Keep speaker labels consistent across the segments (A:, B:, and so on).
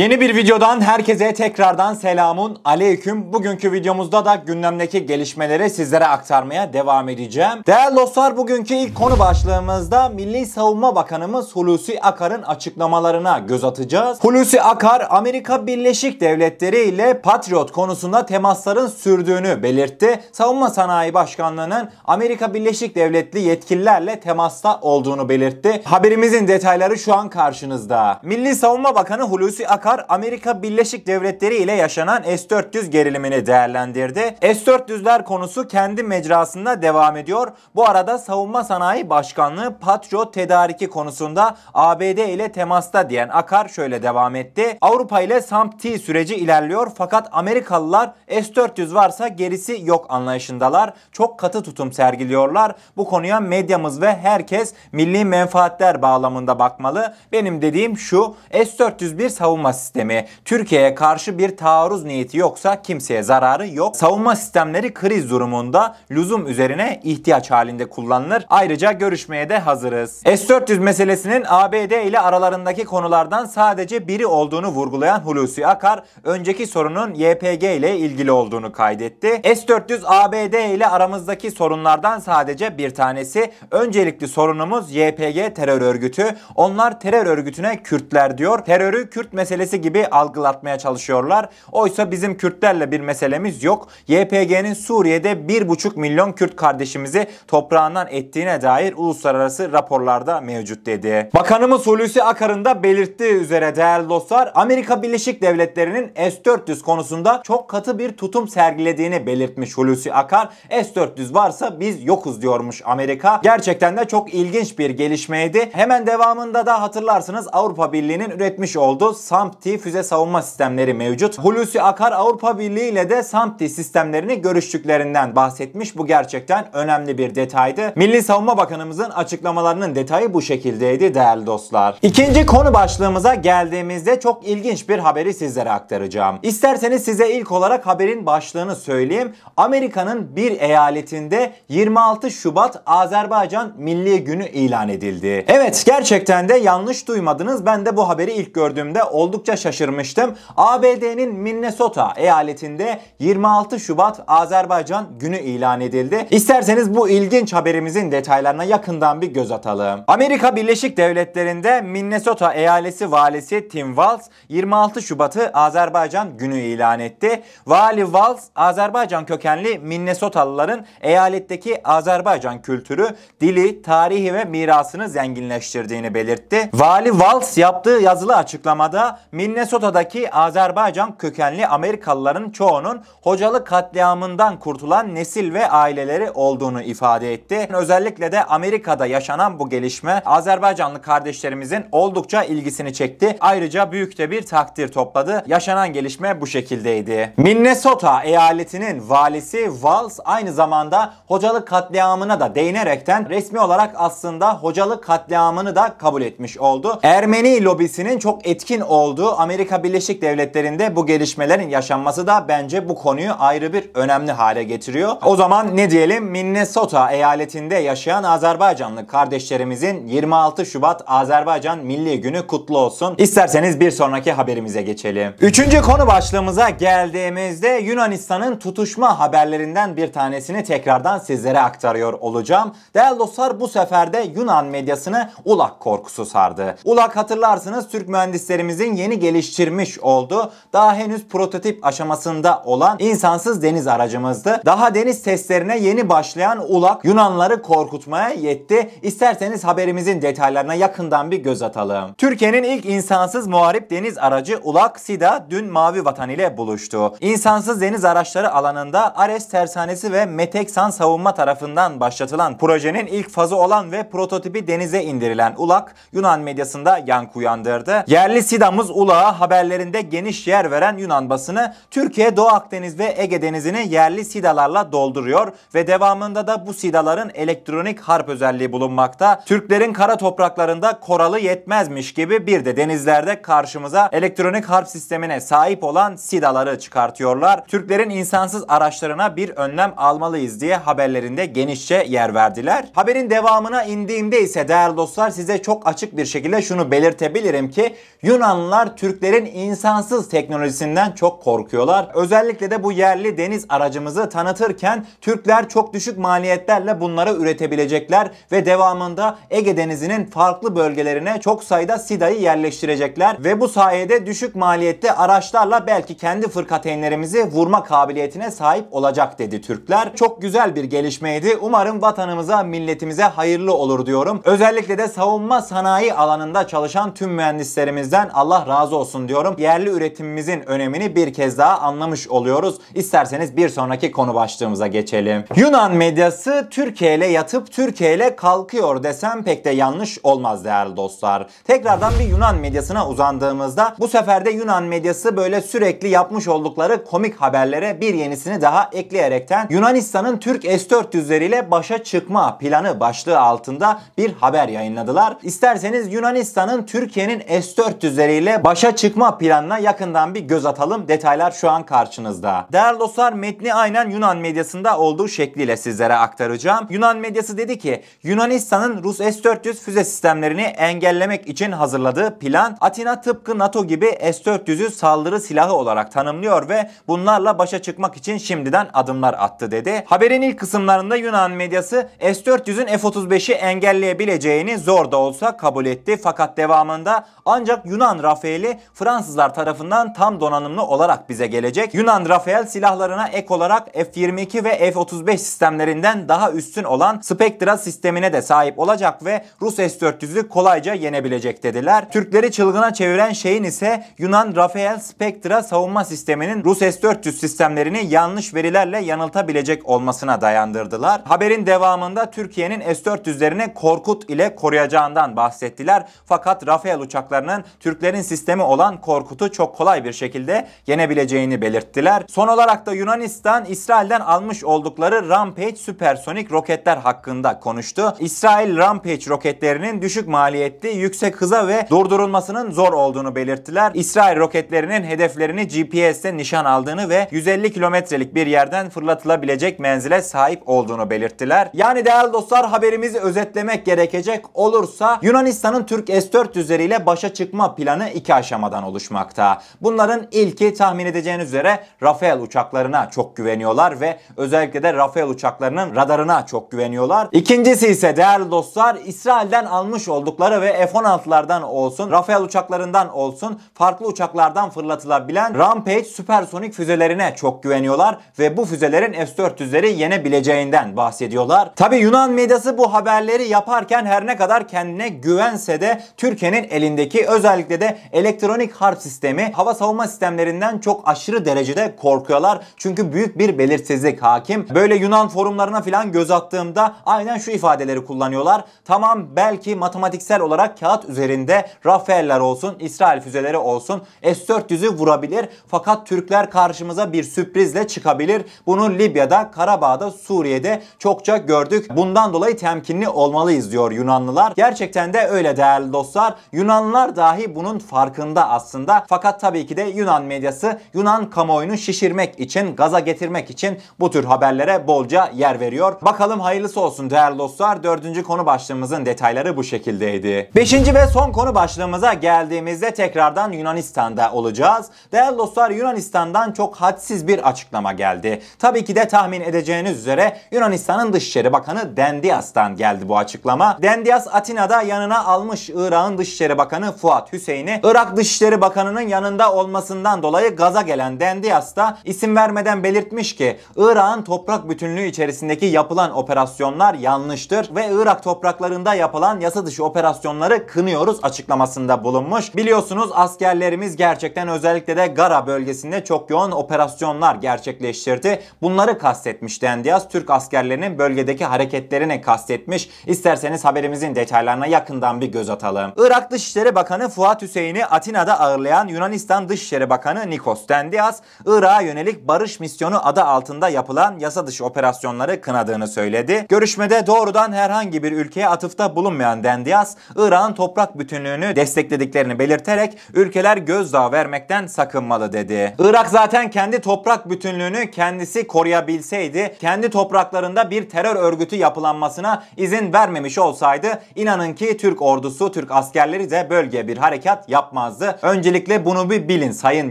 A: Yeni bir videodan herkese tekrardan selamun aleyküm. Bugünkü videomuzda da gündemdeki gelişmeleri sizlere aktarmaya devam edeceğim. Değerli dostlar bugünkü ilk konu başlığımızda Milli Savunma Bakanımız Hulusi Akar'ın açıklamalarına göz atacağız. Hulusi Akar Amerika Birleşik Devletleri ile Patriot konusunda temasların sürdüğünü belirtti. Savunma Sanayi Başkanlığı'nın Amerika Birleşik Devletli yetkililerle temasta olduğunu belirtti. Haberimizin detayları şu an karşınızda. Milli Savunma Bakanı Hulusi Akar Amerika Birleşik Devletleri ile yaşanan S-400 gerilimini değerlendirdi. S-400'ler konusu kendi mecrasında devam ediyor. Bu arada Savunma Sanayi Başkanlığı Patriot tedariki konusunda ABD ile temasta diyen Akar şöyle devam etti. Avrupa ile SAMP-T süreci ilerliyor fakat Amerikalılar S-400 varsa gerisi yok anlayışındalar. Çok katı tutum sergiliyorlar. Bu konuya medyamız ve herkes milli menfaatler bağlamında bakmalı. Benim dediğim şu S-400 bir savunma sistemi. Türkiye'ye karşı bir taarruz niyeti yoksa kimseye zararı yok. Savunma sistemleri kriz durumunda lüzum üzerine ihtiyaç halinde kullanılır. Ayrıca görüşmeye de hazırız. S-400 meselesinin ABD ile aralarındaki konulardan sadece biri olduğunu vurgulayan Hulusi Akar, önceki sorunun YPG ile ilgili olduğunu kaydetti. S-400 ABD ile aramızdaki sorunlardan sadece bir tanesi. Öncelikli sorunumuz YPG terör örgütü. Onlar terör örgütüne Kürtler diyor. Terörü Kürt meselesi gibi algılatmaya çalışıyorlar. Oysa bizim Kürtlerle bir meselemiz yok. YPG'nin Suriye'de 1,5 milyon Kürt kardeşimizi toprağından ettiğine dair uluslararası raporlarda mevcut dedi. Bakanımız Hulusi Akar'ın da belirttiği üzere değerli dostlar Amerika Birleşik Devletleri'nin S-400 konusunda çok katı bir tutum sergilediğini belirtmiş Hulusi Akar. S-400 varsa biz yokuz diyormuş Amerika. Gerçekten de çok ilginç bir gelişmeydi. Hemen devamında da hatırlarsınız Avrupa Birliği'nin üretmiş olduğu SAMP-T füze savunma sistemleri mevcut. Hulusi Akar Avrupa Birliği ile de SAMP-T sistemlerini görüştüklerinden bahsetmiş. Bu gerçekten önemli bir detaydı. Milli Savunma Bakanımızın açıklamalarının detayı bu şekildeydi değerli dostlar. İkinci konu başlığımıza geldiğimizde çok ilginç bir haberi sizlere aktaracağım. İsterseniz size ilk olarak haberin başlığını söyleyeyim. Amerika'nın bir eyaletinde 26 Şubat Azerbaycan Milli Günü ilan edildi. Evet gerçekten de yanlış duymadınız. Ben de bu haberi ilk gördüğümde oldukça şaşırmıştım. ABD'nin Minnesota eyaletinde 26 Şubat Azerbaycan Günü ilan edildi. İsterseniz bu ilginç haberimizin detaylarına yakından bir göz atalım. Amerika Birleşik Devletleri'nde Minnesota eyaleti valisi Tim Walz 26 Şubat'ı Azerbaycan Günü ilan etti. Vali Walz Azerbaycan kökenli Minnesotalıların eyaletteki Azerbaycan kültürü, dili, tarihi ve mirasını zenginleştirdiğini belirtti. Vali Walz yaptığı yazılı açıklamada Minnesota'daki Azerbaycan kökenli Amerikalıların çoğunun hocalı katliamından kurtulan nesil ve aileleri olduğunu ifade etti. Özellikle de Amerika'da yaşanan bu gelişme Azerbaycanlı kardeşlerimizin oldukça ilgisini çekti. Ayrıca büyük de bir takdir topladı. Yaşanan gelişme bu şekildeydi. Minnesota eyaletinin valisi Walz aynı zamanda hocalı katliamına da değinerekten resmi olarak aslında hocalı katliamını da kabul etmiş oldu. Ermeni lobisinin çok etkin olduğu Amerika Birleşik Devletleri'nde bu gelişmelerin yaşanması da bence bu konuyu ayrı bir önemli hale getiriyor. O zaman ne diyelim Minnesota eyaletinde yaşayan Azerbaycanlı kardeşlerimizin 26 Şubat Azerbaycan Milli Günü kutlu olsun. İsterseniz bir sonraki haberimize geçelim. Üçüncü konu başlığımıza geldiğimizde Yunanistan'ın tutuşma haberlerinden bir tanesini tekrardan sizlere aktarıyor olacağım. Değerli dostlar bu sefer de Yunan medyasını ulak korkusu sardı. Ulak hatırlarsınız Türk mühendislerimizin yeni geliştirmiş olduğu daha henüz prototip aşamasında olan insansız deniz aracımızdı. Daha deniz testlerine yeni başlayan ulak Yunanları korkutmaya yetti. İsterseniz haberimizin detaylarına yakından bir göz atalım. Türkiye'nin ilk insansız muharip deniz aracı Ulak SIDA dün Mavi Vatan ile buluştu. İnsansız deniz araçları alanında Ares Tersanesi ve Meteksan Savunma tarafından başlatılan projenin ilk fazı olan ve prototipi denize indirilen Ulak Yunan medyasında yankı uyandırdı. Yerli SIDA'mız Ulak'a haberlerinde geniş yer veren Yunan basını Türkiye Doğu Akdeniz ve Ege Denizi'ni yerli SIDA'larla dolduruyor ve devamında da bu SIDA'ların elektronik harp özelliği bulunmakta. Türklerin kara topraklarında koralı yetmezmiş gibi bir de denizlerde karşımıza elektronik harp sistemine sahip olan SIDA'ları çıkartıyorlar. Türklerin insansız araçlarına bir önlem almalıyız diye haberlerinde genişçe yer verdiler. Haberin devamına indiğimde ise değerli dostlar size çok açık bir şekilde şunu belirtebilirim ki Yunanlılar Türklerin insansız teknolojisinden çok korkuyorlar. Özellikle de bu yerli deniz aracımızı tanıtırken Türkler çok düşük maliyetlerle bunları üretebilecekler ve devamında Ege Denizi'nin farklı bölgelerine çok sayıda SIDA'yı yerleştirecekler ve bu sayede düşük maliyetli araçlarla belki kendi fırkateynlerimizi vurma kabiliyetine sahip olacak dedi Türkler. Çok güzel bir gelişmeydi. Umarım vatanımıza, milletimize hayırlı olur diyorum. Özellikle de savunma sanayi alanında çalışan tüm mühendislerimizden Allah razı olsun diyorum. Yerli üretimimizin önemini bir kez daha anlamış oluyoruz. İsterseniz bir sonraki konu başlığımıza geçelim. Yunan medyası Türkiye ile yatıp Türkiye ile kalkıyor desem pek de yanlış olmaz değerli dostlar. Tekrardan bir Yunan medyasına uzandığımızda bu sefer de Yunan medyası böyle sürekli yapmış oldukları komik haberlere bir yenisini daha ekleyerekten Yunanistan'ın Türk S-400'leriyle başa çıkma planı başlığı altında bir haber yayınladılar. İsterseniz Yunanistan'ın Türkiye'nin S-400'leriyle başa çıkma planına yakından bir göz atalım. Detaylar şu an karşınızda. Değerli dostlar metni aynen Yunan medyasında olduğu şekliyle sizlere aktaracağım. Yunan medyası dedi ki Yunanistan'ın Rus S-400 füze sistemlerini engellemek için hazırladığı plan Atina tıpkı NATO gibi S-400'ü saldırı silahı olarak tanımlıyor ve bunlarla başa çıkmak için şimdiden adımlar attı dedi. Haberin ilk kısımlarında Yunan medyası S-400'ün F-35'i engelleyebileceğini zor da olsa kabul etti. Fakat devamında ancak Yunan Rafael'i Fransızlar tarafından tam donanımlı olarak bize gelecek. Yunan Rafael silahlarına ek olarak F-22 ve F-35 sistemlerinden daha üstün olan Spectra sistemine de sahip olacak ve Rus S-400'ü kolayca yenebilecek dediler. Türkleri çılgına çeviren şeyin ise Yunan Rafael Spectra savunma sisteminin Rus S-400 sistemlerini yanlış verilerle yanıltabilecek olmasına dayandırdılar. Haberin devamında Türkiye'nin S-400'lerini Korkut ile koruyacağından bahsettiler. Fakat Rafael uçaklarının Türklerin sistemi olan Korkut'u çok kolay bir şekilde yenebileceğini belirttiler. Son olarak da Yunanistan İsrail'den almış oldukları Rampage süpersonik roketler hakkında konuştu. İsrail Rampage roketlerinin düşük maliyetli, yüksek hıza ve durdurulmasının zor olduğunu belirttiler. İsrail roketlerinin hedeflerini GPS'te nişan aldığını ve 150 kilometrelik bir yerden fırlatılabilecek menzile sahip olduğunu belirttiler. Yani değerli dostlar haberimizi özetlemek gerekecek olursa Yunanistan'ın Türk S-400'leri ile başa çıkma planı iki aşamadan oluşmakta. Bunların ilki tahmin edeceğiniz üzere Rafael uçaklarına çok güveniyorlar ve özellikle de Rafael uçaklarının radarına çok güveniyorlar. İkincisi ise değerli dostlar İsrail'den almış oldukları ve F-16'lardan olsun, Rafael uçaklarından olsun farklı uçaklardan fırlatılabilen Rampage süpersonik füzelerine çok güveniyorlar ve bu füzelerin S-400'leri yenebileceğinden bahsediyorlar. Tabi Yunan medyası bu haberleri yaparken her ne kadar kendine güvense de Türkiye'nin elindeki özellikle de elektronik harp sistemi hava savunma sistemlerinden çok aşırı derecede korkuyorlar. Çünkü büyük bir belirsizlik hakim. Böyle Yunan forumlarına falan göz attığımda aynen şu ifadeleri kullanıyorlar. Tamam belki matematiksel olarak kağıt üzerinde Rafael'ler olsun, İsrail füzeleri olsun S-400'ü vurabilir. Fakat Türkler karşımıza bir sürprizle çıkabilir. Bunu Libya'da, Karabağ'da, Suriye'de çokça gördük. Bundan dolayı temkinli olmalıyız diyor Yunanlılar. Gerçekten de öyle değerli dostlar. Yunanlılar dahi bunun farkında aslında. Fakat tabii ki de Yunan medyası Yunan kamuoyunu şişirmek için, gaza getirmek için bu tür haberlere bolca yer veriyor. Bakalım hayırlısı olsun değerli dostlar. Dördüncü konu başlığımızın detayları bu şekildeydi. Beşinci ve son konu başlığımıza geldiğimizde tekrardan Yunanistan'da olacağız. Değerli dostlar Yunanistan'dan çok hadsiz bir açıklama geldi. Tabii ki de tahmin edeceğiniz üzere Yunanistan'ın Dışişleri Bakanı Dendias'tan geldi bu açıklama. Dendias Atina'da yanına almış Irak'ın Dışişleri Bakanı Fuat Hüseyin'i. Irak Dışişleri Bakanı'nın yanında olmasından dolayı gaza gelen Dendias da isim vermeden belirtmiş ki Irak'ın toprak bütünlüğü içerisindeki yapılan operasyonlar yanlıştır ve Irak topraklarında yapılan yasa dışı operasyonları kınıyoruz açıklamasında bulunmuş. Biliyorsunuz askerlerimiz gerçekten özellikle de Gara bölgesinde çok yoğun operasyonlar gerçekleştirdi. Bunları kastetmiş Dendias. Türk askerlerinin bölgedeki hareketlerini kastetmiş. İsterseniz haberimizin detaylarına yakından bir göz atalım. Irak Dışişleri Bakanı Fuat Hüseyin'i Atina'da ağırlayan Yunanistan Dışişleri Bakanı Nikos Dendias, Irak'a yönelik barış misyonu adı altında yapılan yasa dışı operasyonları kınadığını söyledi. Görüşmede doğrudan herhangi bir ülkeye atıfta bulunmayan Dendias, Irak'ın toprak bütünlüğünü desteklediklerini belirterek ülkeler gözdağı vermekten sakınmalı dedi. Irak zaten kendi toprak bütünlüğünü kendisi koruyabilseydi, kendi topraklarında bir terör örgütü yapılanmasına izin vermemiş olsaydı inanın ki Türk ordusu, Türk askerleri de bölgeye bir harekat yapmaz yapmazdı. Öncelikle bunu bir bilin Sayın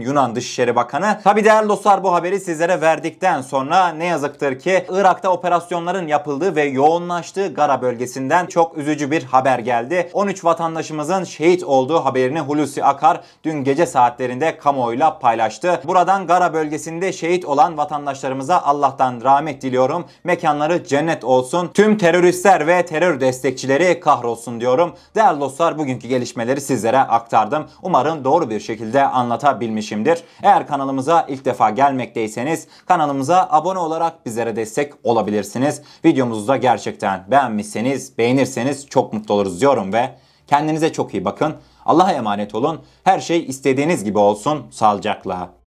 A: Yunan Dışişleri Bakanı. Tabi değerli dostlar bu haberi sizlere verdikten sonra ne yazıktır ki Irak'ta operasyonların yapıldığı ve yoğunlaştığı Gara bölgesinden çok üzücü bir haber geldi. 13 vatandaşımızın şehit olduğu haberini Hulusi Akar dün gece saatlerinde kamuoyuyla paylaştı. Buradan Gara bölgesinde şehit olan vatandaşlarımıza Allah'tan rahmet diliyorum. Mekanları cennet olsun. Tüm teröristler ve terör destekçileri kahrolsun diyorum. Değerli dostlar bugünkü gelişmeleri sizlere aktardım. Umarım doğru bir şekilde anlatabilmişimdir. Eğer kanalımıza ilk defa gelmekteyseniz kanalımıza abone olarak bizlere destek olabilirsiniz. Videomuzu da gerçekten beğenmişseniz, beğenirseniz çok mutlu oluruz diyorum ve kendinize çok iyi bakın. Allah'a emanet olun. Her şey istediğiniz gibi olsun. Sağlıcakla.